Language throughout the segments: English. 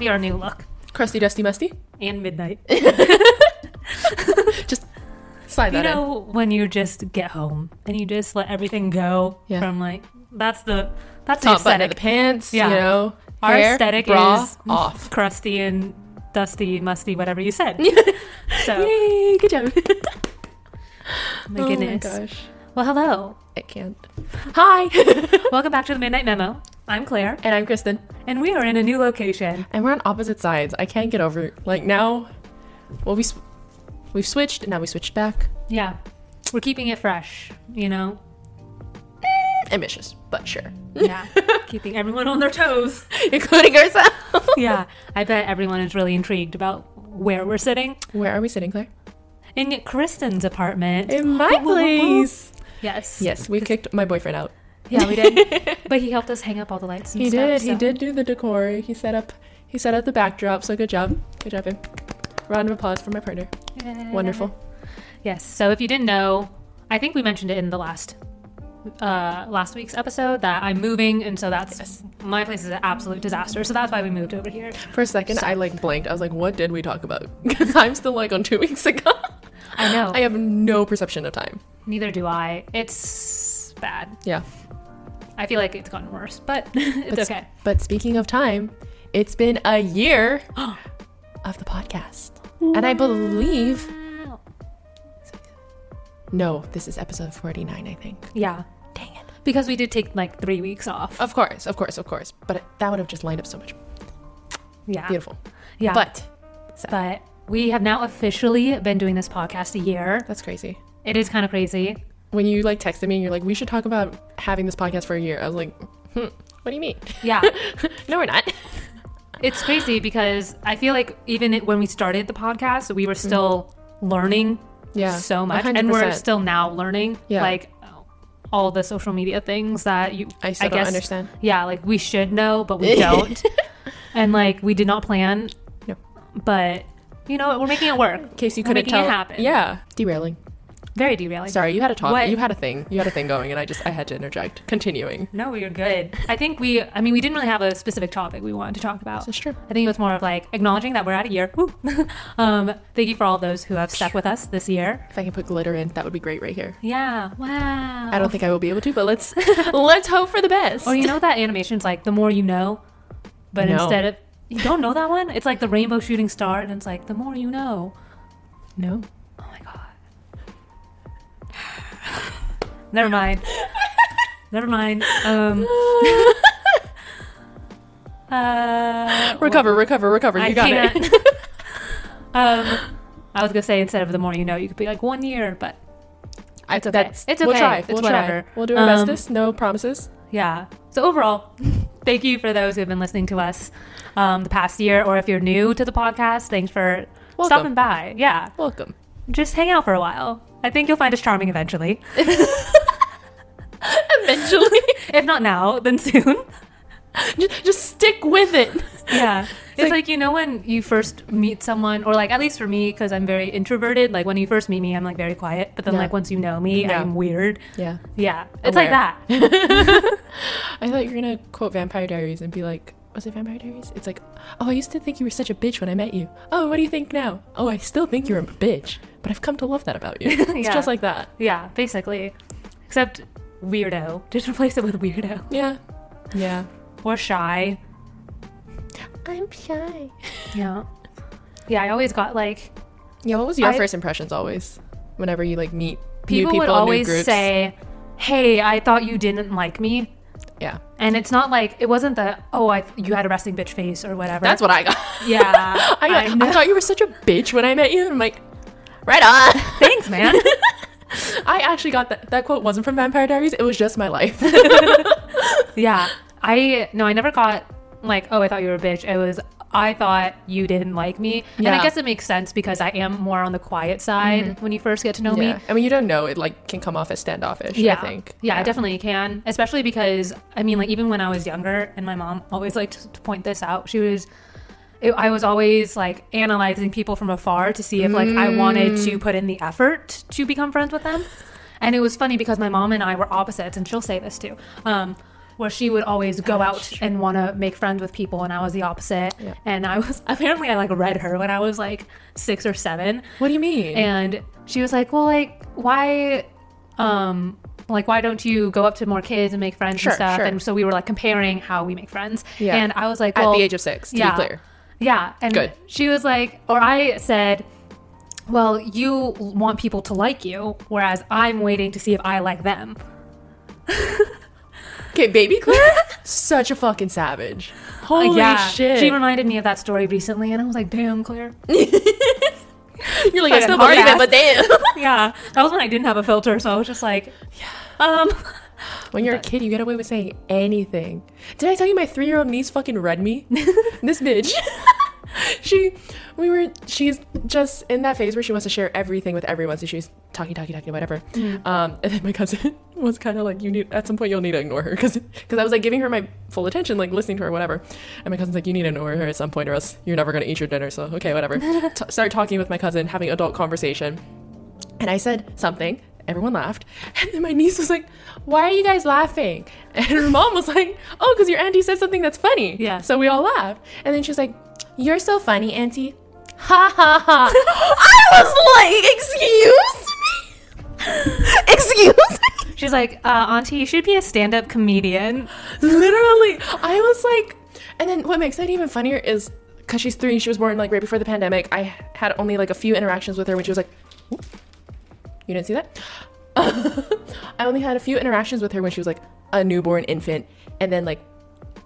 be our new look. Crusty, dusty, musty. And midnight. Just slide You that You know when you just get home and you just let everything go Yeah. from like that's the that's in. the Top button of aesthetic. the pants. Yeah. You know, Our hair, aesthetic bra is off. crusty and dusty, musty, whatever you said. so Yay! Good job. my Oh goodness. my gosh. Well, hello. I can't. Hi. Welcome back to the Midnight Memo. I'm Claire, and I'm Kristen. and we are in a new location. And we're on opposite sides. I can't get over like now. Well, we sw- we've switched, and now we switched back. Yeah, we're keeping it fresh. You know. Ambitious, but sure, Yeah, keeping everyone on their toes. including ourselves. Yeah, I bet everyone is really intrigued about where we're sitting Where are we sitting, Claire? in Kristen's apartment. In my place. Yes. Yes, we kicked my boyfriend out. Yeah, we did. but he helped us hang up all the lights. And He stuff, did. He did do the decor. He set up. He set up the backdrop. So good job. Good job, him. Round of applause for my partner. Yeah. Wonderful. Yes. So if you didn't know, I think we mentioned it in the last uh last week's episode that I'm moving and so that's Yes. my place is an absolute disaster. So that's why we moved over here. For a second, I like blanked. I was like, "What did we talk about?" Because I'm still like on two weeks ago. I know. I have no perception of time. Neither do I. It's bad. Yeah. I feel like it's gotten worse, but it's But- okay. But speaking of time, it's been a year oh. of the podcast, and I believe no, this is episode 49. I think. Yeah. Dang it. Because we did take like three weeks off. Of course, of course, of course. But it, that would have just lined up so much. Yeah. Beautiful. Yeah. But but we have now officially been doing this podcast a year. that's crazy. It is kind of crazy. When you like texted me and you're like, we should talk about having this podcast for a year. I was like, hmm, what do you mean? Yeah. no, we're not. it's crazy because I feel like even when we started the podcast, we were still learning Mm-hmm. Yeah, so much. And we're still now learning Yeah. like all the social media things that you I still don't understand. Yeah, like we should know, but we don't. and like we did not plan. No. But you know, we're making it work. In case you We're couldn't making tell. it happen. Yeah, derailing. Very derailing. Sorry, you had a talk. What- You had a thing. You had a thing going, and I just I had to interject. Continuing. No, you're good. I think we, I mean, we didn't really have a specific topic we wanted to talk about. That's true. I think it was more of like acknowledging that we're at a year. Woo. um, thank you for all those who have stuck with us this year. If I can put glitter in, that would be great right here. Yeah. Wow. I don't think I will be able to, but let's let's hope for the best. Or you know that animation's like the more you know, but No. instead of you don't know that one, it's like the rainbow shooting star, and it's like the more you know. no. Never mind. Never mind. Um. uh, Recover, recover, recover. You I got can't. it. um, I was gonna say instead of the more you know, you could be like one year, but It's okay. that's- It's We'll try. It's we'll whatever. Try. We'll do our Um, bestest. No promises. yeah. So overall, thank you for those who have been listening to us um, the past year, or if you're new to the podcast, thanks for Welcome. stopping by. Yeah, Welcome. just hang out for a while. I think you'll find us charming eventually. Eventually, if not now, then soon. just, just stick with it. Yeah. It's, like- like, you know when you first meet someone, or like at least for me, because I'm very introverted. Like when you first meet me, I'm like very quiet, but then Yeah. like once you know me, Yeah. I'm weird. Yeah. Yeah, it's like that. I thought you were gonna quote Vampire Diaries and be like, was it Vampire Diaries? It's like, oh, I used to think you were such a bitch when I met you. Oh, what do you think now? Oh, I still think you're a bitch, but I've come to love that about you. It's Yeah. just like that. Yeah, basically. Except weirdo. Just replace it with weirdo Yeah. Yeah. or shy. I'm shy. Yeah. Yeah, I always got like Yeah, what was your I- first impressions always? Whenever you like meet people, new people would in new always groups? say, "Hey, I thought you didn't like me." Yeah. And it's not like it wasn't the oh, I you had a resting bitch face or whatever. That's what I got. Yeah, I, got, I I, thought you were such a bitch when I met you. And I'm like, right on. Thanks, man. I actually got that. That quote wasn't from Vampire Diaries. It was just my life. yeah, I no, I never got like oh, I thought you were a bitch. It was I thought you didn't like me, and I guess it makes sense because I am more on the quiet side mm-hmm. when you first get to know me. I mean, you don't know. It like can come off as standoffish. Yeah, I think. Yeah, I definitely can. Especially because I mean, like even when I was younger, and my mom always liked to point this out. She was, it, I was always like analyzing people from afar to see if like I wanted to Mm. put in the effort to become friends with them. And it was funny because my mom and I were opposites, and she'll say this too. Um, where she would always go out true. and want to make friends with people, and I was the opposite. Yeah. And I was apparently I like read her when I was like six or seven, What do you mean? and she was like, "Well, like why, um." Like why don't you go up to more kids and make friends Sure, and stuff? sure. And so we were like comparing how we make friends. Yeah. And I was like, At the age of six, to yeah. be clear. Yeah. And Good. she was like, or I said, well, you want people to like you, whereas I'm waiting to see if I like them. Okay, baby Claire, such a fucking savage. Holy Like, yeah. shit! She reminded me of that story recently, and I was like, damn, Claire. You're like, I still believe it, but damn. yeah. That was when I didn't have a filter, so I was just like, um, when you're a kid, you get away with saying anything. Did I tell you my three year old niece fucking read me? this bitch. she, we were, she's just in that phase where she wants to share everything with everyone. So she's talking, talking, talking, whatever. Um, and then my cousin was kind of like, you need, at some point, you'll need to ignore her. Cause, cause I was like giving her my full attention, like listening to her, whatever. And my cousin's like, you need to ignore her at some point or else you're never going to eat your dinner. So, okay, whatever. T- start talking with my cousin, having adult conversation. And I said something. Everyone laughed. And then my niece was like, Why are you guys laughing? And her mom was like, Oh, because your auntie said something that's funny. Yeah. So we all laughed. And then she was like, You're so funny, auntie. Ha ha ha. I was like, Excuse me. Excuse me. she's like, uh, Auntie, you should be a stand up comedian. Literally. I was like, and then what makes it even funnier is because she's three, she was born like right before the pandemic. I had only like a few interactions with her when she was like. You didn't see that? I only had a few interactions with her when she was like a newborn infant, and then like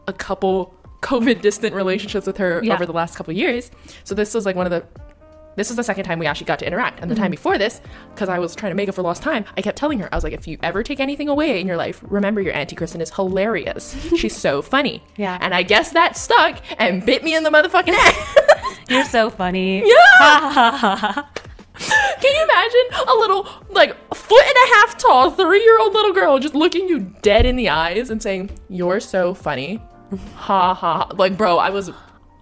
a couple COVID distant relationships with her Yeah. over the last couple years. So this was like one of the. This was the second time we actually got to interact. And the time mm-hmm. before this, because I was trying to make up for lost time, I kept telling her, I was like, if you ever take anything away in your life, remember your Auntie Kristen is hilarious. She's so funny. Yeah. And I guess that stuck and bit me in the motherfucking ass. You're so funny. Yeah. Can you imagine a little, like, foot and a half tall, three year old little girl just looking you dead in the eyes and saying, You're so funny? Ha ha. ha. Like, bro, I was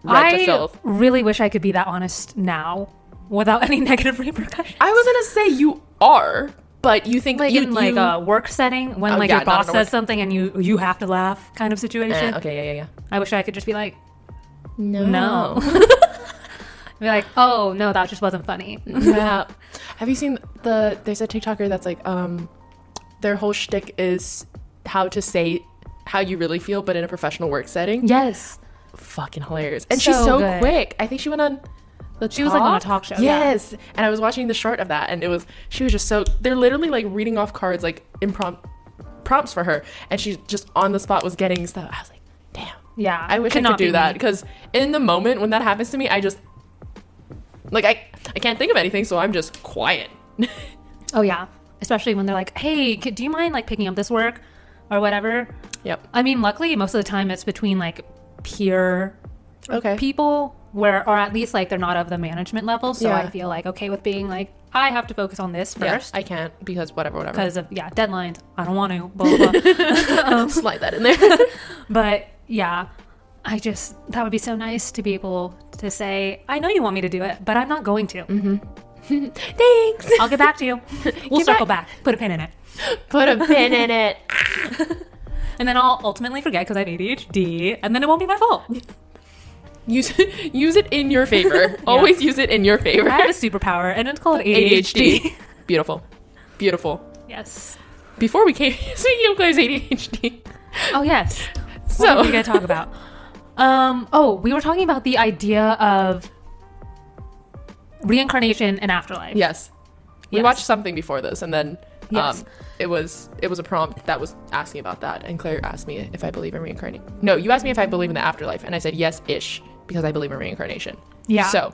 red to I filth. really wish I could be that honest now without any negative repercussions. I was gonna say you are, but you think like you, in like you- a work setting when Oh, like yeah, your boss says something and you you have to laugh kind of situation. Eh, okay, yeah, yeah, yeah. I wish I could just be like, No. no. be like, oh no, that just wasn't funny. yeah. Have you seen the? There's a TikToker that's like, um, their whole shtick is how to say how you really feel, but in a professional work setting. yes. Fucking hilarious, and she's So so good. quick. I think she went on. The She was, like, on a talk show, yeah. Yes, and I was watching the short of that, and it was she was just so. They're literally like reading off cards, like impromptu prompts for her, and she just on the spot was getting stuff. I was like, damn. Yeah. I wish I could do that because in the moment when that happens to me, I just like I I can't think of anything, so I'm just quiet. Oh yeah. Especially when they're like, hey, c- do you mind like picking up this work or whatever? yep. I mean, luckily most of the time it's between like peer Okay. people where or at least like they're not of the management level so Yeah. i feel like okay with being like i have to focus on this first. Yeah, I can't because whatever, whatever. because of yeah deadlines i don't want to blah, blah, blah. slide that in there. but yeah i just that would be so nice to be able to say i know you want me to do it but i'm not going to Mm-hmm. Thanks. i'll get back to you we'll Get circle back. put a pin in it Put a pin in it. and then i'll ultimately forget because i have adhd and then it won't be my fault Use use it in your favor. Always use it in your favor. i have a superpower and it's called adhd, ADHD. Beautiful. Beautiful. yes Before we came, speaking of Claire's ADHD, oh yes so what are we gonna talk about? Um. Oh, we were talking about the idea of reincarnation and afterlife. yes, we Yes. watched something before this, and then Yes. um, it was it was a prompt that was asking about that, and Claire asked me if I believe in reincarnation. No, you asked me if I believe in the afterlife, and I said yes, ish, because I believe in reincarnation. Yeah. So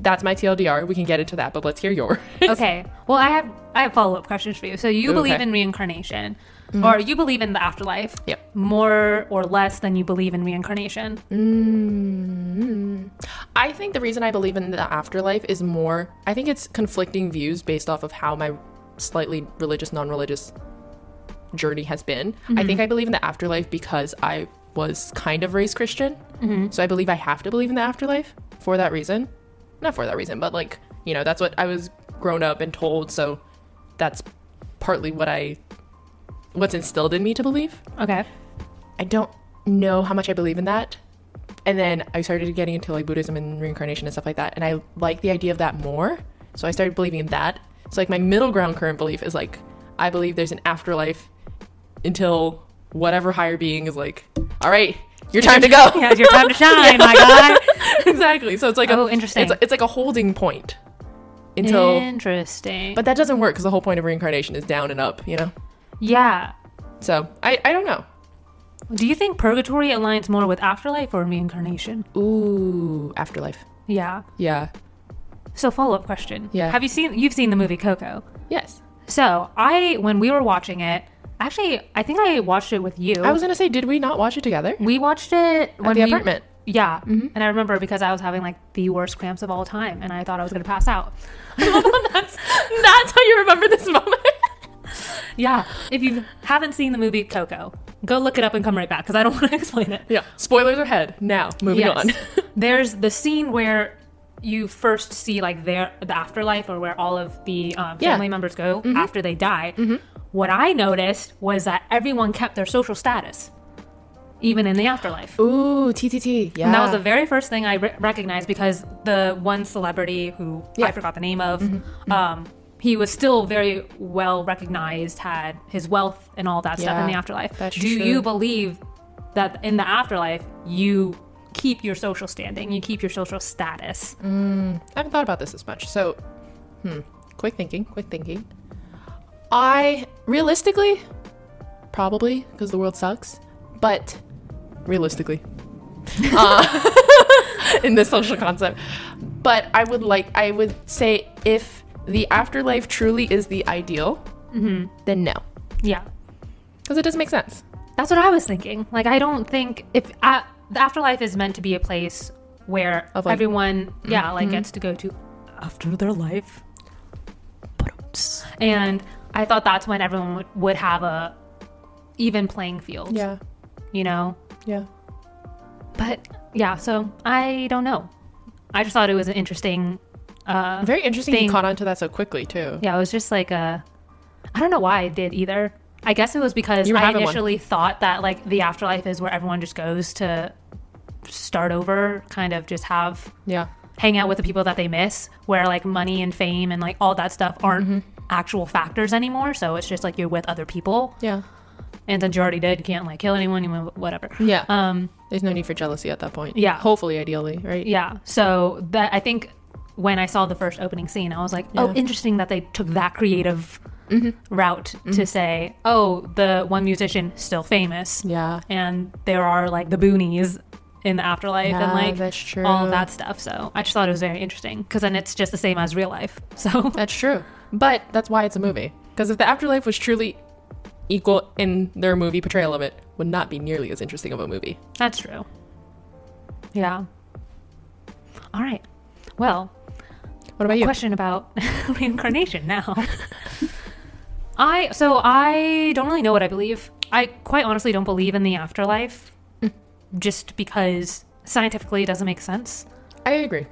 that's my TLDR. We can get into that, but let's hear yours. Okay. Well, I have I have follow up questions for you. So you believe Okay. in reincarnation, mm-hmm. or you believe in the afterlife? Yep. More or less than you believe in reincarnation? Mm, I think the reason I believe in the afterlife is more, I think it's conflicting views based off of how my slightly religious, non religious journey has been. I think mm-hmm. I believe in the afterlife because I was kind of raised Christian. So I believe I have to believe in the afterlife for that reason. Not for that reason, but like, you know, that's what I was grown up and told. So that's partly what I, what's instilled in me to believe. Okay. I don't know how much I believe in that. And then I started getting into like Buddhism and reincarnation and stuff like that. And I like the idea of that more. So I started believing in that. So like my middle ground current belief is like I believe there's an afterlife until whatever higher being is like, all right, your time to go. Yeah, it's your time to shine, my guy. exactly. So it's like Oh, a, interesting. It's, it's like a holding point until. Interesting. But that doesn't work because the whole point of reincarnation is down and up, you know. yeah. So I I don't know. Do you think purgatory aligns more with afterlife or reincarnation? Ooh, afterlife. Yeah. Yeah. So follow up question. Yeah. Have you seen you've seen the movie Coco? Yes. So I when we were watching it, actually I think I watched it with you. I was gonna say, did we not watch it together? we watched it when At the we- apartment. Yeah, mm-hmm. and I remember because I was having like the worst cramps of all time, and I thought I was gonna pass out. that's that's how you remember this moment. Yeah, if you haven't seen the movie Coco, go look it up and come right back because I don't want to explain it. yeah. Spoilers ahead. Now, moving Yes. on. There's the scene where you first see like their the afterlife or where all of the um, Yeah. family members go mm-hmm. after they die. Mm-hmm. What I noticed was that everyone kept their social status, even in the afterlife. Ooh, TTT. Yeah. And that was the very first thing I re- recognized because the one celebrity who Yeah. I forgot the name of, um, he was still very well recognized, had his wealth and all that stuff in the afterlife. that's Do true. you believe that in the afterlife you keep your social standing, you keep your social status? I haven't thought about this as much. So, hmm. Quick thinking. Quick thinking. I realistically, probably because the world sucks, but realistically, uh, in this social concept. But I would like, I would say, if the afterlife truly is the ideal, then no, Yeah. because it doesn't make sense. That's what I was thinking. Like, I don't think if uh, the afterlife is meant to be a place where Of, like- everyone, yeah, like gets to go to after their life. And I thought that's when everyone would, would have a even playing field. Yeah, You know? Yeah. But yeah, so I don't know. I just thought it was an interesting. Uh, Very interesting. Thing. You caught on to that so quickly too. yeah, it was just like a. I don't know why I did either. I guess it was because I having one. initially thought that like the afterlife is where everyone just goes to start over, kind of just have Yeah. hang out with the people that they miss, where like money and fame and like all that stuff aren't Mm-hmm. actual factors anymore. So it's just like you're with other people, Yeah. And since you're already dead, you can't like kill anyone, you know, whatever. Yeah. Um, There's no need for jealousy at that point. Yeah. Hopefully, ideally, right? yeah. So that I think when I saw the first opening scene, I was like, oh, Yeah. interesting that they took that creative route to say, oh, the one musician still famous, Yeah. and there are like the boonies in the afterlife and like that's true. all of that stuff. So I just thought it was very interesting because then it's just the same as real life. So That's true. But that's why it's a movie. Because if the afterlife was truly equal in their movie portrayal of it, would not be nearly as interesting of a movie. that's true. Yeah. All right. Well, What about you? question about reincarnation now. I so I don't really know what I believe. I quite honestly don't believe in the afterlife, mm. just because scientifically it doesn't make sense. I agree.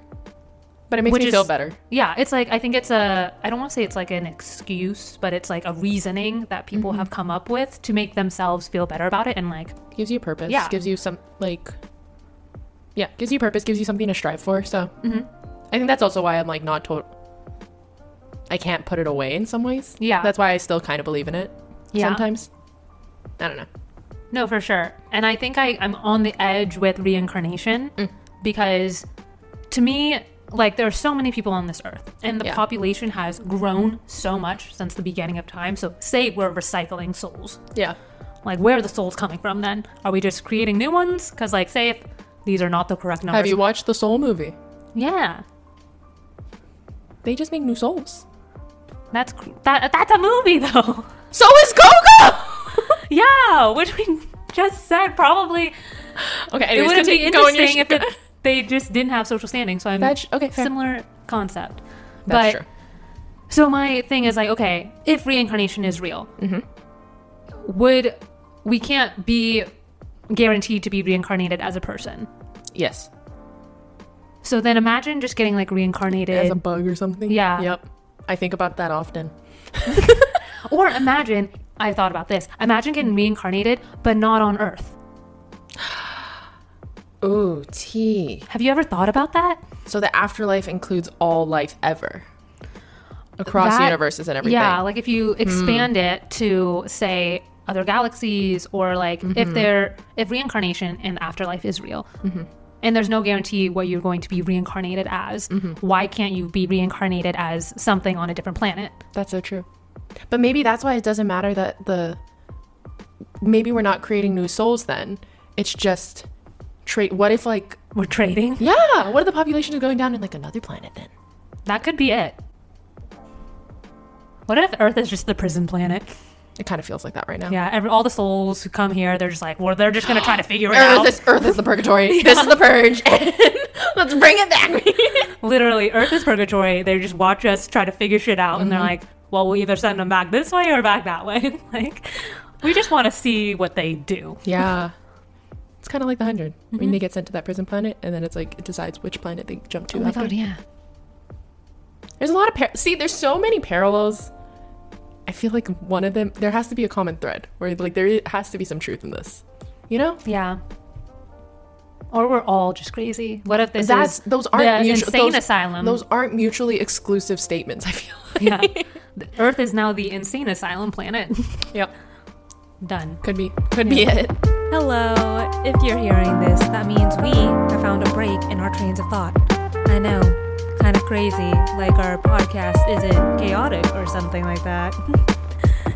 But it makes Which me is- feel better. Yeah, it's like I think it's a I don't want to say it's like an excuse, but it's like a reasoning that people have come up with to make themselves feel better about it and like Gives you purpose. Yeah. Gives you some, like, yeah, gives you purpose, gives you something to strive for. So Mm-hmm. I think that's also why I'm like not total. I can't put it away in some ways. Yeah. That's why I still kind of believe in it. Yeah. Sometimes. I don't know. No, for sure. And I think I, I'm on the edge with reincarnation Mm. because to me, like, there are so many people on this earth, and the Yeah. population has grown so much since the beginning of time. So, say we're recycling souls. Yeah. Like, where are the souls coming from then? Are we just creating new ones? Because, like, say if these are not the correct numbers. Have you watched the Soul movie? Yeah. They just make new souls. That's cr- that. That's a movie, though. So is Coco. yeah, which we just said probably okay, it would be continue- go on your interesting if it, they just didn't have social standing. So I'm That's okay. Fair. similar concept. That's but true. so my thing is like, okay, if reincarnation is real, mm-hmm. would we can't be guaranteed to be reincarnated as a person? Yes. So then imagine just getting like reincarnated, As a bug or something. Yeah. Yep. I think about that often. or imagine I thought about this. Imagine getting reincarnated, but not on Earth. Ooh, T. Have you ever thought about that? So the afterlife includes all life ever across That- universes and everything. Yeah, like if you expand it to say other galaxies or like Mm-hmm. if there if reincarnation and afterlife is real. And there's no guarantee what you're going to be reincarnated as. Mm-hmm. Why can't you be reincarnated as something on a different planet? That's so true. But maybe that's why it doesn't matter that the maybe we're not creating new souls then. It's just trade what if like We're trading. yeah, what if the population is going down in like another planet then? That could be it. What if Earth is just the prison planet? It kind of feels like that right now. Yeah, every, all the souls who come here, they're just like, well, they're just gonna try to figure it Earth out. is, Earth is the purgatory. This is the purge. Let's bring it back. Literally, Earth is purgatory. They just watch us try to figure shit out, and they're Mm-hmm. like, well, we'll either send them back this way or back that way. like, we just want to see what they do. yeah. It's kind of like the 100. When mm-hmm. they get sent to that prison planet and then it's like it decides which planet they jump to oh after. Oh yeah. There's a lot of par- see. There's so many parallels. I feel like one of them there has to be a common thread where like there has to be some truth in this. You know, Yeah. Or we're all just crazy. What if this that's is those aren't the mutu- insane those, asylum? Those aren't mutually exclusive statements. I feel. Like. yeah. The Earth is now the insane asylum planet. Yep. Done. Could be. Could be it. Hello. If you're hearing this, that means we have found a break in our trains of thought. I know, kind of crazy, like our podcast isn't chaotic or something like that.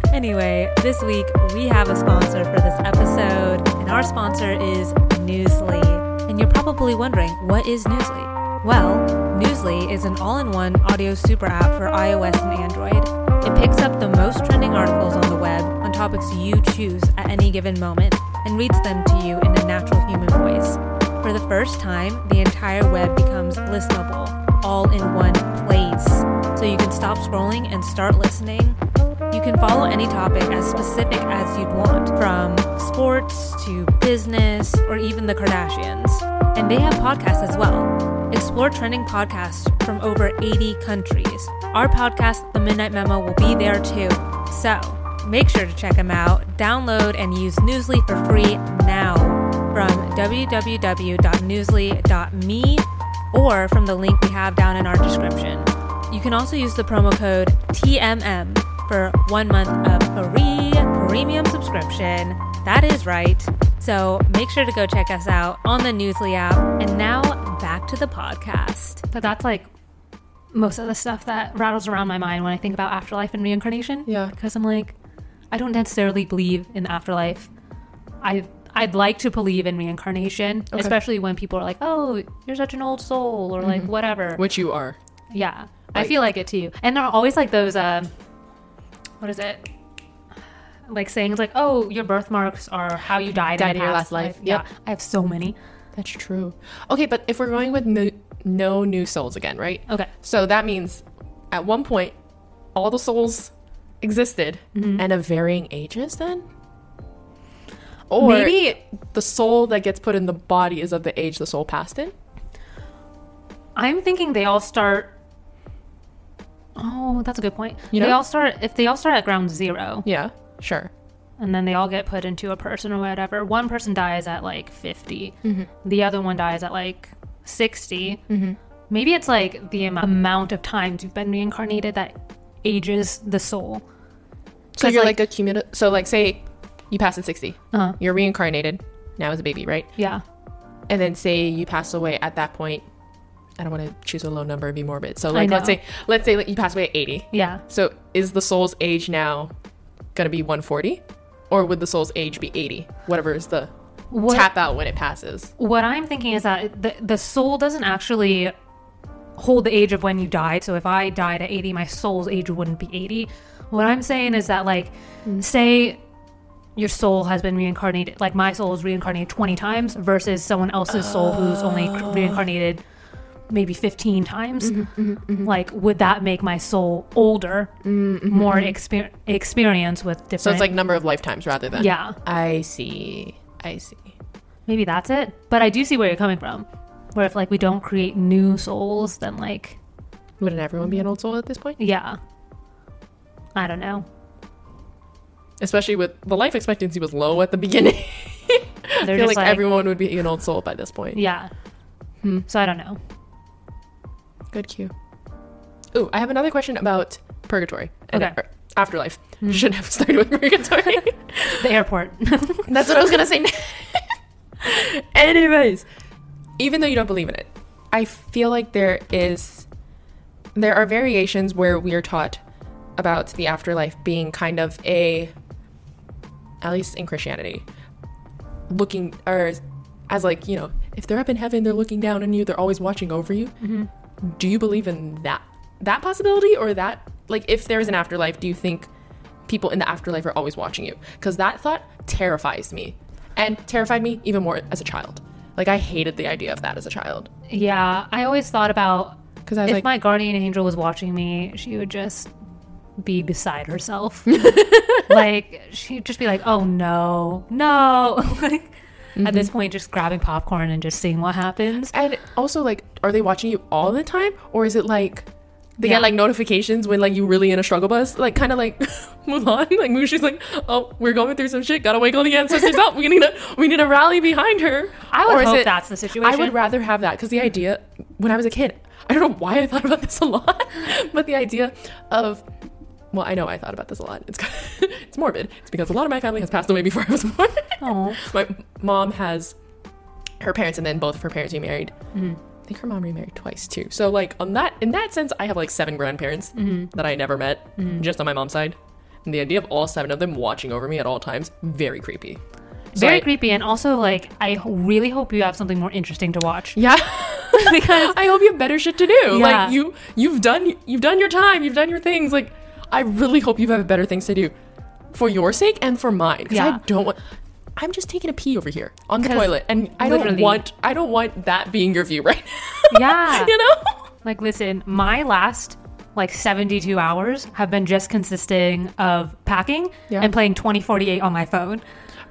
anyway, this week we have a sponsor for this episode, and our sponsor is Newsly. And you're probably wondering, what is Newsly? Well, Newsly is an all in one audio super app for iOS and Android. It picks up the most trending articles on the web topics you choose at any given moment and reads them to you in a natural human voice. For the first time, the entire web becomes listenable, all in one place. So you can stop scrolling and start listening. You can follow any topic as specific as you'd want, from sports to business or even the Kardashians. And they have podcasts as well. Explore trending podcasts from over 80 countries. Our podcast, The Midnight Memo, will be there too. So make sure to check them out, download, and use Newsly for free now from www.newsly.me or from the link we have down in our description. You can also use the promo code TMM for one month of free premium subscription. That is right. So make sure to go check us out on the Newsly app. And now back to the podcast. But that's like most of the stuff that rattles around my mind when I think about afterlife and reincarnation. Yeah. Because I'm like, I don't necessarily believe in the afterlife. I I'd like to believe in reincarnation, Okay. especially when people are like, "Oh, you're such an old soul," or like whatever. Which you are. Yeah, I feel like it too. And there are always like those, uh, what is it? Like sayings like, "Oh, your birthmarks are how you died, Died in your last life." Yeah, Yep. I have so many. That's true. Okay, but if we're going with no, no new souls again, right? Okay, So that means at one point, all the souls existed and of varying ages then? Or maybe the soul that gets put in the body is of the age the soul passed in? I'm thinking they all start. Oh, that's a good point. You They all start if they all start at ground zero, Yeah, sure. and then they all get put into a person or whatever. One person dies at like 50, Mm-hmm. the other one dies at like 60. Maybe it's like the am- amount of times you've been reincarnated that ages the soul. So you're like- like, a cumulative. So, like, say you pass at 60, Uh-huh. you're reincarnated now as a baby, right? Yeah. And then say you pass away at that point. I don't want to choose a low number and be morbid. So, like, let's say, let's say you pass away at 80. Yeah. So is the soul's age now gonna be 140? Or would the soul's age be 80? Whatever is the What, tap out when it passes. what I'm thinking is that the, the soul doesn't actually hold the age of when you died. So if I died at 80, my soul's age wouldn't be 80. What I'm saying is that, like, hmm. say your soul has been reincarnated, like my soul is reincarnated 20 times versus someone else's soul who's only oh. reincarnated maybe 15 times. Mm-hmm, mm-hmm, mm-hmm. Like, would that make my soul older, more exper- experience with different. So it's like number of lifetimes rather than. yeah, I see. I see. maybe that's it. But I do see where you're coming from. Where if like we don't create new souls, then like Wouldn't everyone be an old soul at this point? yeah, I don't know. Especially with the life expectancy was low at the beginning I They're feel just like, like, everyone would be an old soul by this point. yeah. Hmm. So I don't know. Good cue. Ooh, I have another question about purgatory and Okay. or afterlife. Should have started with purgatory. The airport. That's what I was gonna say. Anyways, even though you don't believe in it, I feel like there is there are variations where we are taught about the afterlife being kind of a at least in Christianity looking or as like, you know, if they're up in heaven, they're looking down on you, they're always watching over you. Mm-hmm. Do you believe in that that possibility or that like if there is an afterlife, do you think people in the afterlife are always watching you? Cuz that thought terrifies me and terrified me even more as a child. Like I hated the idea of that as a child yeah, I always thought about I was if like my guardian angel was watching me, she would just be beside herself. like she'd just be like, "Oh no, no!" like at this mm-hmm. point, just grabbing popcorn and just seeing what happens. and also like are they watching you all the time or is it like they Yeah. get like notifications when like you really in a struggle bus, like kind of like Mulan. Like Mushu's like, oh, we're going through some shit. Gotta wake all the ancestors up. We need to we need to rally behind her. I would Or hope it- that's the situation. I would rather have that because the idea when I was a kid, I don't know why I thought about this a lot, but the idea of well, I know I thought about this a lot. It's it's morbid. It's because a lot of my family has passed away before I was born. Oh, my mom has her parents, and then both of her parents remarried. Mm-hmm. I think her mom remarried twice too. So like on that in that sense, I have like seven grandparents Mm-hmm. that I never met, just on my mom's side. And the idea of all seven of them watching over me at all times, very creepy. So very I- creepy, and also like I really hope you have something more interesting to watch Yeah. because I hope you have better shit to do. Yeah. Like you you've done you've done your time, you've done your things. Like I really hope you have better things to do for your sake and for mine. Because I don't want I'm just taking a pee over here on the toilet, and I don't want I don't want that being your view right now. yeah, you know. Like, listen, my last like 72 hours have been just consisting of packing Yeah. and playing 2048 on my phone.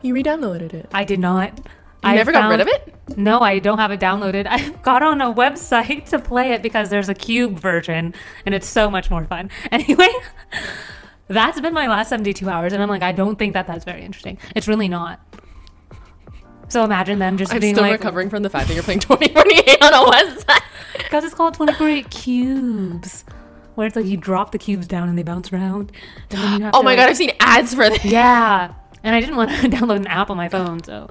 You re-downloaded it. I did not. You I never got rid of it. No, I don't have it downloaded. I got on a website to play it because there's a cube version and it's so much more fun. Anyway, that's been my last 72 hours and I'm like, I don't think that that's very interesting. It's really not. So imagine them just I'm being still like, recovering from the fact that you're playing 2048 on a website. because it's called 24 cubes, where it's like you drop the cubes down and they bounce around. And then you have Oh my like- god, I've seen ads for this. Yeah. And I didn't want to download an app on my phone, so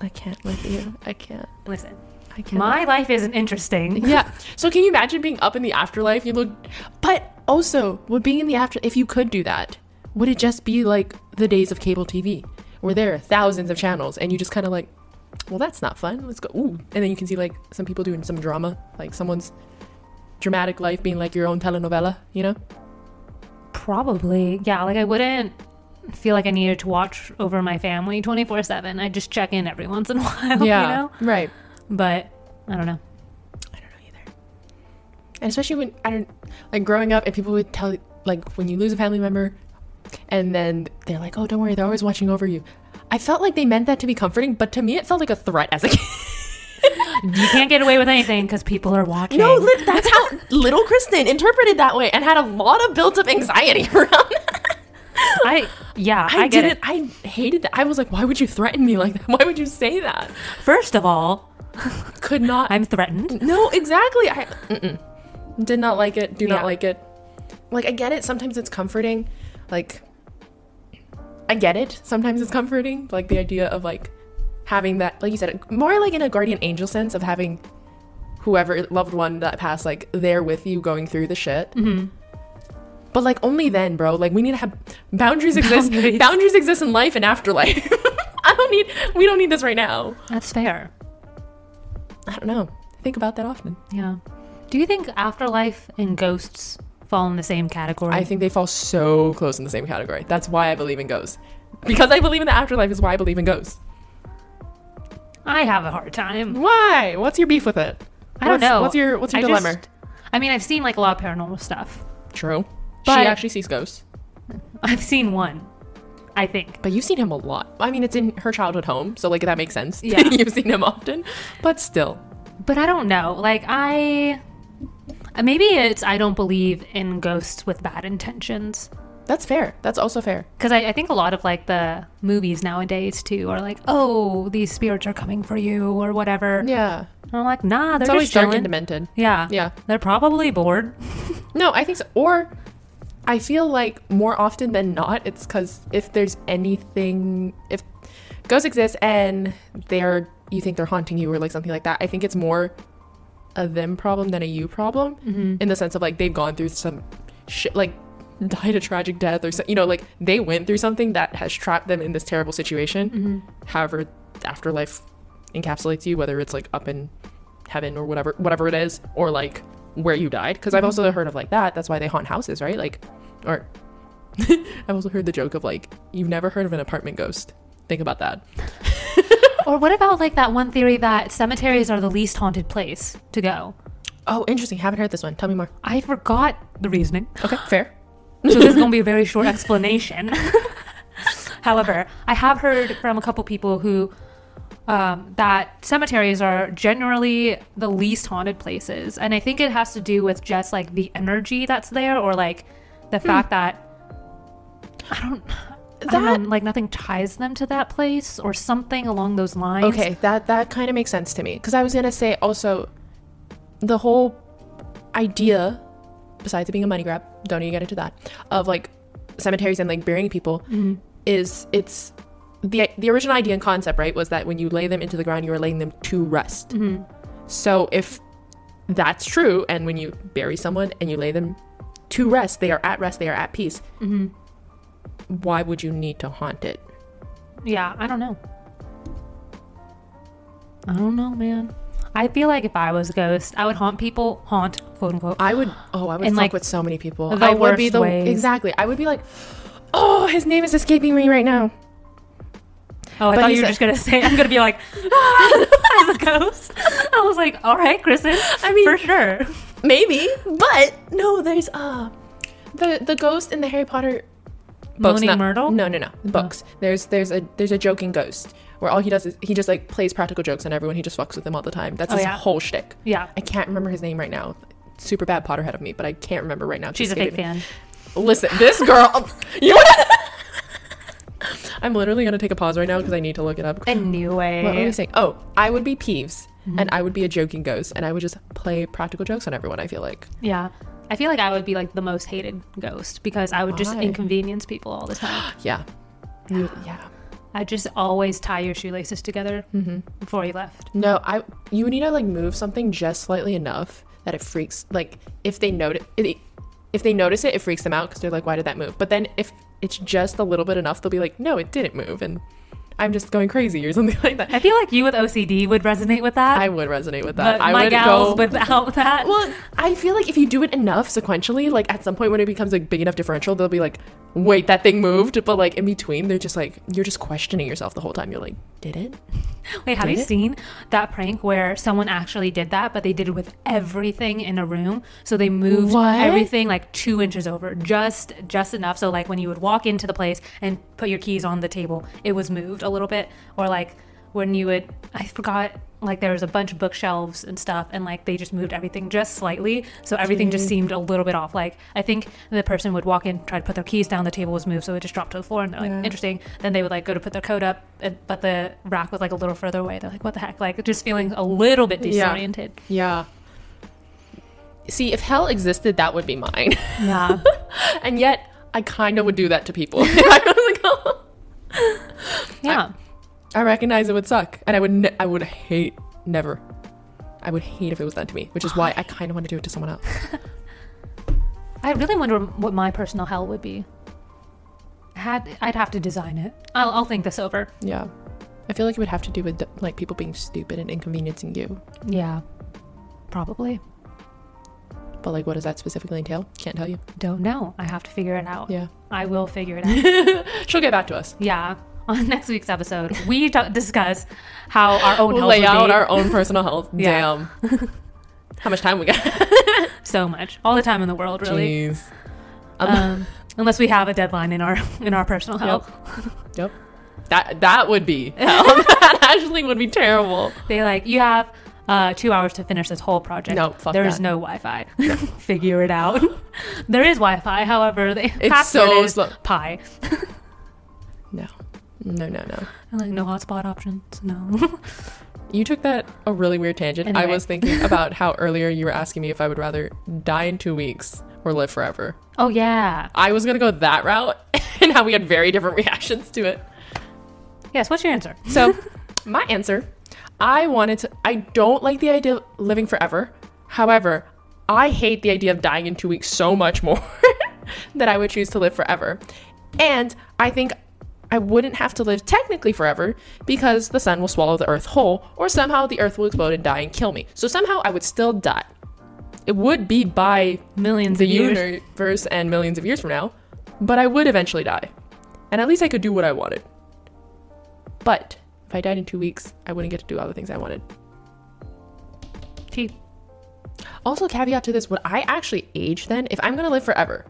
I can't with you. I can't. listen. I can't. My life isn't interesting. yeah. So can you imagine being up in the afterlife? You look, but also would being in the after. If you could do that, would it just be like the days of cable TV, where there are thousands of channels, and you just kind of like, well, that's not fun. Let's go. Ooh, and then you can see like some people doing some drama, like someone's dramatic life being like your own telenovela. You know? Probably. Yeah, like I wouldn't feel like I needed to watch over my family 24 7. I just check in every once in a while, you know? Right. But I don't know. I don't know either. And especially when I don't like growing up, and people would tell like when you lose a family member, and then they're like, "Oh, don't worry, they're always watching over you." I felt like they meant that to be comforting, but to me, it felt like a threat as a kid. You can't get away with anything because people are watching. no, li- that's how little Kristen interpreted that way, and had a lot of built-up anxiety around. that. I, yeah, I, I, didn't. it. I hated that. I was like, "Why would you threaten me like that? Why would you say that?" First of all, Could not. I'm threatened. No, exactly. I mm-mm. did not like it. Do Yeah. not like it. Like I get it. Sometimes it's comforting. Like I get it. Sometimes it's comforting. Like the idea of like having that, like you said, more like in a guardian angel sense of having whoever loved one that passed like there with you going through the shit. Mm-hmm. But like only then, bro. Like we need to have boundaries exist. Boundaries. Boundaries exist in life and afterlife. I don't need. We don't need this right now. That's fair. I don't know. Think about that often. Yeah. Do you think afterlife and ghosts fall in the same category? I think they fall so close in the same category. That's why I believe in ghosts. Because I believe in the afterlife is why I believe in ghosts. I have a hard time. Why? What's your beef with it? I don't What's- know. What's your what's your I dilemma? just- I mean, I've seen like a lot of paranormal stuff. True. But- she actually sees ghosts. I've seen one, I think. But you've seen him a lot. I mean, it's in her childhood home, so like that makes sense. Yeah. you've seen him often. But still. But I don't know. Like, I. Maybe it's I don't believe in ghosts with bad intentions. That's fair. That's also fair. Because I, I think a lot of like the movies nowadays too are like, oh, these spirits are coming for you or whatever. Yeah. And I'm like, nah, they're It's always just dark and demented. Yeah, Yeah. They're probably bored. No, I think so. Or I feel like more often than not, it's because if there's anything, if ghosts exist and they're, you think they're haunting you or like something like that, I think it's more a them problem than a you problem mm-hmm. in the sense of like they've gone through some shit, like died a tragic death or so, you know, like they went through something that has trapped them in this terrible situation. Mm-hmm. However, afterlife encapsulates you, whether it's like up in heaven or whatever, whatever it is, or like where you died. Because I've also mm-hmm. heard of like that. That's why they haunt houses, right? Like, or I've also heard the joke of like you've never heard of an apartment ghost. Think about that. or what about like that one theory that cemeteries are the least haunted place to go? Oh, interesting. Haven't heard this one. Tell me more. I forgot the reasoning. Okay, fair. so this is going to be a very short explanation. However, I have heard from a couple people who um, that cemeteries are generally the least haunted places, and I think it has to do with just like the energy that's there, or like the fact that I don't. I don't That- know, like nothing ties them to that place or something along those lines. Okay, that that kind of makes sense to me because I was gonna say also the whole idea, besides it being a money grab, don't even get into that, of like cemeteries and like burying people, is it's the the original idea and concept right was that when you lay them into the ground, you are laying them to rest. Mm-hmm. So if that's true, and when you bury someone and you lay them to rest, they are at rest, they are at peace. Mm-hmm. Why would you need to haunt it? Yeah, I don't know. I don't know, man. I feel like if I was a ghost, I would haunt people, haunt, quote unquote. I would. Oh, I would In, fuck like, with so many people. I would be the ways. exactly. I would be like, oh, his name is escaping me right now. Oh, I But thought you were just gonna say I'm gonna be like "Ah," as a ghost. I was like, all right, Kristen. I mean- for sure. Maybe, but no. There's uh, the the ghost in the Harry Potter books. Moaning Myrtle? No, no, no. Books. There's there's a there's a joking ghost where all he does is he just like plays practical jokes on everyone. He just fucks with them all the time. That's Oh, his yeah. whole shtick. Yeah, I can't remember his name right now. Super bad Potterhead of me, but I can't remember right now. She's a me. fan. Listen, this girl. you I'm literally gonna take a pause right now because I need to look it up. Anyway, What were we saying? Oh, I would be Peeves, Mm-hmm. and I would be a joking ghost, and I would just play practical jokes on everyone. I feel like. yeah, I feel like I would be like the most hated ghost because I would just inconvenience people all the time. Yeah. You, yeah. I just always tie your shoelaces together Mm-hmm. before you left. No, I. You need to like move something just slightly enough that it freaks. Like if they notice it, if they notice it, it freaks them out because they're like, "Why did that move?" But then if it's just a little bit enough, they'll be like, "No, it didn't move," and I'm just going crazy or something like that. I feel like you with OCD would resonate with that. I would resonate with that. but I my would gals go. without that. Well, I feel like if you do it enough sequentially, like at some point when it becomes like big enough differential, they'll be like, "Wait, that thing moved." But like in between, they're just like you're just questioning yourself the whole time. You're like, "Did it?" Wait, have Did you it? seen that prank where someone actually did that, but they did it with everything in a room? So they moved What? everything like two inches over, just just enough. So like when you would walk into the place and put your keys on the table, it was moved a little bit. Or like when you would, I forgot, like there was a bunch of bookshelves and stuff, and like they just moved everything just slightly, so everything just mm-hmm. seemed a little bit off. Like I think the person would walk in, try to put their keys down, the table was moved, so it just dropped to the floor, and they're like, Yeah. interesting. Then they would like go to put their coat up, and, but the rack was like a little further away. They're like, what the heck? Like just feeling a little bit disoriented. Yeah. See, if hell existed, that would be mine. Yeah. and yet, I kind of would do that to people. I was like, oh. yeah. I recognize it would suck, and I would. Ne- I would hate never. I would hate if it was done to me, which is why I kind of want to do it to someone else. I really wonder what my personal hell would be. Had I'd have to design it. I'll, I'll think this over. Yeah. I feel like it would have to do with like people being stupid and inconveniencing you. Yeah. Probably. But like, what does that specifically entail? Can't tell you. Don't know. I have to figure it out. Yeah. I will figure it out. She'll get back to us. yeah. On next week's episode, we t- discuss how our own We'll health lay out be. our own personal health. Damn. How much time we got? so much, all the time in the world, really. Jeez. Um, Um, unless we have a deadline in our in our personal health. Yep. That that would be hell. that actually would be terrible. They like you have uh, two hours to finish this whole project. No, fuck There is that. no Wi-Fi. Figure it out. there is Wi-Fi, however, the It's password so is slow. pi. No. No, no. And, like no hotspot options. No. You took that a really weird tangent. I was thinking about how earlier you were asking me if I would rather die in two weeks or live forever. oh yeah. I was gonna go that route and how we had very different reactions to it. Yes. What's your answer? So, my answer I wanted to, I don't like the idea of living forever. However, I hate the idea of dying in two weeks so much more that I would choose to live forever. And I think I wouldn't have to live technically forever because the sun will swallow the earth whole, or somehow the earth will explode and die and kill me. So somehow I would still die. It would be by Millions the of years. universe and millions of years from now, but I would eventually die. And at least I could do what I wanted. But if I died in two weeks, I wouldn't get to do all the things I wanted. Also, caveat to this: Would I actually age then? If I'm gonna live forever,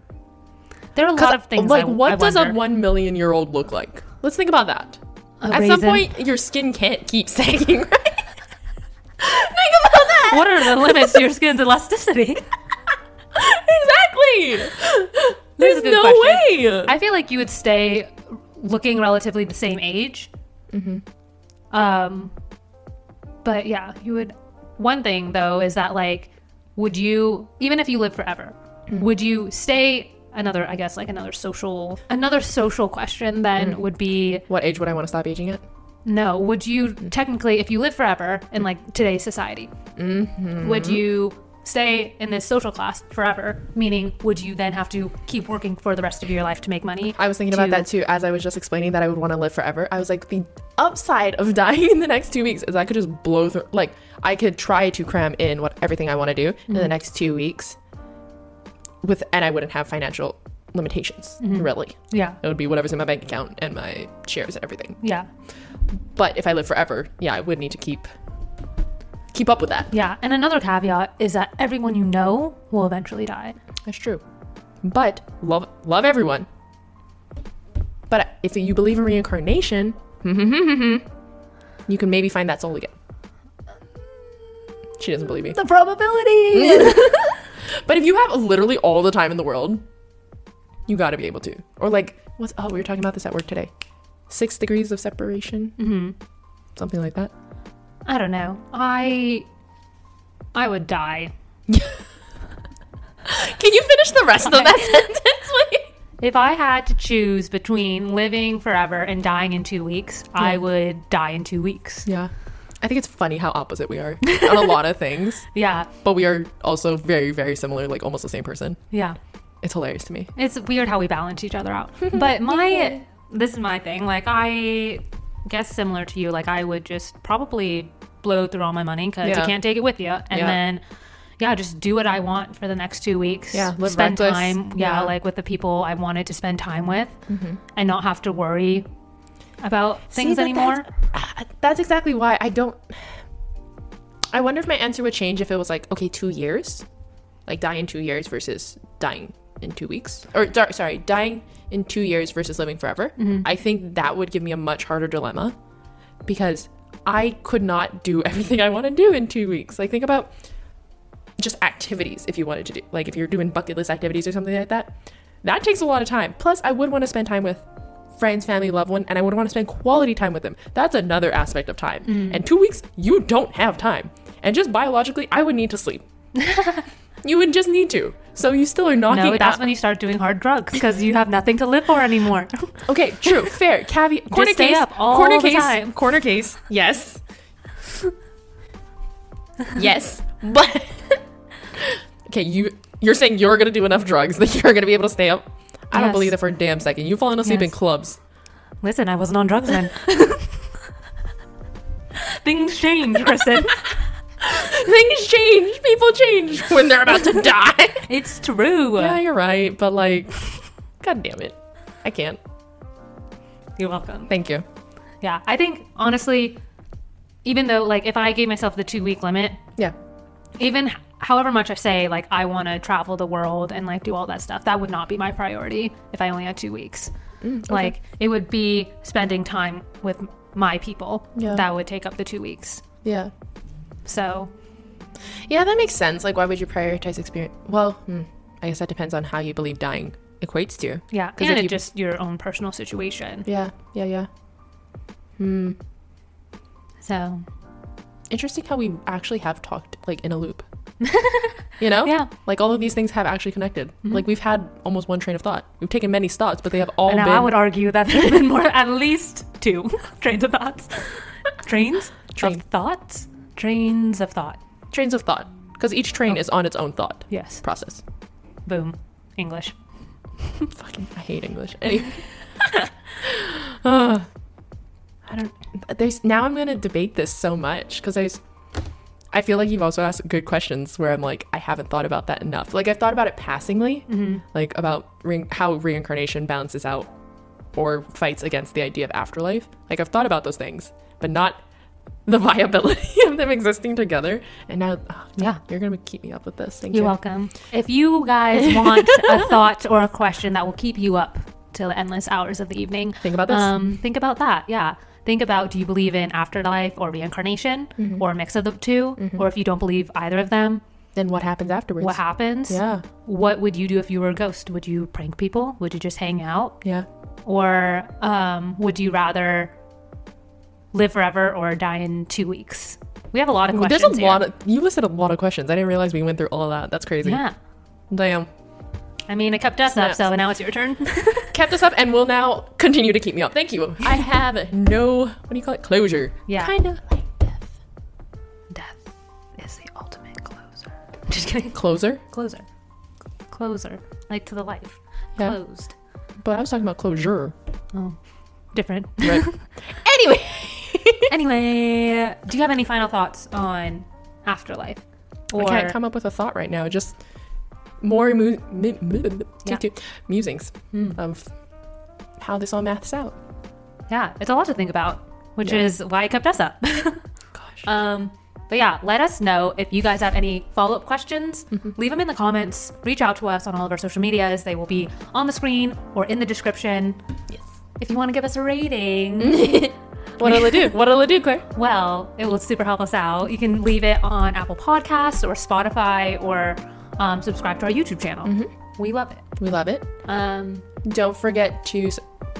There are a lot of things. Like, I- what I does a one million year old look like? Let's think about that. A At some point, your skin can't keep sagging, right? think about that. What are the limits to your skin's elasticity? exactly. There's no question. way. I feel like you would stay looking relatively the same age. Mm-hmm. Um, but yeah, you would. One thing though is that like, would you even if you live forever, would you stay? Another, I guess, like another social, another social question then mm-hmm. would be what age would I want to stop aging at? no. Would you technically, if you live forever in like today's society, mm-hmm. would you stay in this social class forever? Meaning, would you then have to keep working for the rest of your life to make money? I was thinking about that too. As I was just explaining that I would want to live forever, I was like, the upside of dying in the next two weeks is I could just blow through. Like, I could try to cram in what everything I want to do in the mm-hmm. next two weeks, with and I wouldn't have financial limitations. Mm-hmm. Really, Yeah, it would be whatever's in my bank account and my shares and everything. yeah, But if I live forever, yeah, I would need to keep keep up with that. yeah. And another caveat is that everyone you know will eventually die. That's true. But love love everyone. But if you believe in reincarnation, you can maybe find that soul again. She doesn't believe me. The probability. But if you have literally all the time in the world, you got to be able to. Or like, what's oh, we were talking about this at work today. Six degrees of separation, hmm something like that. I don't know. I I would die Can you finish the rest of that sentence, please? if I had to choose between living forever and dying in two weeks. I would die in two weeks. Yeah. I think it's funny how opposite we are on a lot of things, Yeah, but we are also very, very similar, like almost the same person. yeah. It's hilarious to me. It's weird how we balance each other out. But my this is my thing. Like I guess similar to you. Like I would just probably blow through all my money because Yeah. you can't take it with you, and Yeah. then yeah, just do what I want for the next two weeks. Yeah, spend reckless. time. Yeah, Yeah. Mm-hmm. like with the people I wanted to spend time with, and not have to worry about things but anymore. Uh, That's exactly why I don't. I wonder if my answer would change if it was like, okay, two years, like die in two years versus dying in two weeks, or sorry, dying in two years versus living forever. I think that would give me a much harder dilemma because I could not do everything I want to do in two weeks. Like, think about just activities if you wanted to do, like, if you're doing bucket list activities or something like that. That takes a lot of time. Plus, I would want to spend time with friends, family, loved one, and I would want to spend quality time with them. That's another aspect of time. Mm. And two weeks, you don't have time. And just biologically, I would need to sleep. you would just need to. So you still are knocking No, that's out- when you start doing hard drugs because you have nothing to live for anymore. Okay, true, fair. Caveat. Corner case. up all corner the case. time. Corner case. Yes. yes, but okay, you you're saying you're gonna do enough drugs that you're gonna be able to stay up. I don't believe that for a damn second. You've fallen asleep in clubs. Listen, I wasn't on drugs then. Things change, Kristen. Things change. People change when they're about to die. It's true. yeah, you're right, but like, god damn it, I can't. You're welcome. Thank you. Yeah, I think honestly, even though like if I gave myself the two week limit, Yeah. even however much I say like I want to travel the world and like do all that stuff, that would not be my priority if I only had two weeks. Mm, Like it would be spending time with my people Yeah. that would take up the two weeks. Yeah. So Yeah, that makes sense. Like, why would you prioritize experience? Well, hmm, I guess that depends on how you believe dying equates to. yeah, 'Cause and if it's you- just your own personal situation. Yeah, yeah, yeah. Hmm. So Interesting how we actually have talked like in a loop. you know? Yeah. Like all of these things have actually connected. Like we've had almost one train of thought. We've taken many stops, but they have all and been. I would argue that there's been more, at least two trains of thoughts. Trains Train. of thoughts. Trains of thought. trains of thought because each train is on its own thought Yes. process. Boom. English. Fucking, I hate English. Anyway, uh, I don't. There's now I'm gonna debate this so much because there's. I feel like you've also asked good questions where I'm like I haven't thought about that enough. Like I've thought about it passingly, like about re- how reincarnation balances out or fights against the idea of afterlife. Like I've thought about those things, but not the viability of them existing together. And now, oh, Yeah. you're gonna keep me up with this. Thank You're you. welcome. If you guys want a thought or a question that will keep you up till the endless hours of the evening, Think about this. Um, think about that. Yeah. Think about do you believe in afterlife or reincarnation Mm-hmm. or a mix of the 2 Or if you don't believe either of them, then what happens afterwards? what happens? Yeah. What would you do if you were a ghost? Would you prank people? Would you just hang out? Yeah. Or um, would you rather live forever or die in two weeks? We have a lot of questions. There's a here. lot of you listed a lot of questions. I didn't realize we went through all of that. That's crazy. Yeah. Damn. I mean, it kept us up, so now it's your turn. Kept us up and will now continue to keep me up. Thank you. I have no what do you call it? Closure. Yeah. Kinda like death. Death is the ultimate closer. Just kidding. Closer? Closer. Closer. Like to the life. Yeah. Closed. But I was talking about closure. Oh. Different. Right. anyway. anyway, do you have any final thoughts on afterlife? I can't come up with a thought right now. Just more mu- mu- mu- Yeah. musings hmm. um, of how this all maths out. yeah, it's a lot to think about, which Yeah. is why it kept us up. Gosh. um, but yeah, let us know if you guys have any follow up questions. Mm-hmm. Leave them in the comments. Reach out to us on all of our social medias. They will be on the screen or in the description. yes. If you want to give us a rating, What'll it do? What'll it do, Claire? well, it will super help us out. You can leave it on Apple Podcasts or Spotify or um, subscribe to our YouTube channel. We love it. We love it. Um, Don't forget to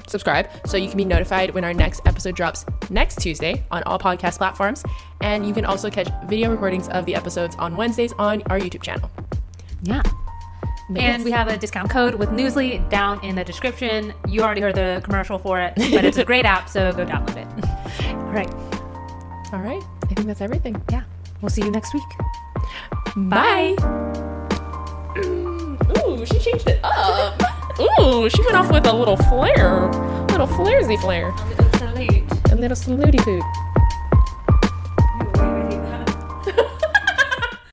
subscribe so you can be notified when our next episode drops next Tuesday on all podcast platforms. And you can also catch video recordings of the episodes on Wednesdays on our YouTube channel. yeah. And we have a discount code with Newsly down in the description. You already heard the commercial for it, but it's a great app, so go download it. All right. All right. I think that's everything. Yeah. We'll see you next week. Bye. Ooh, she changed it up. Ooh, she went off with a little flare. Little flaresy flare. A little salute. A little saluty poop.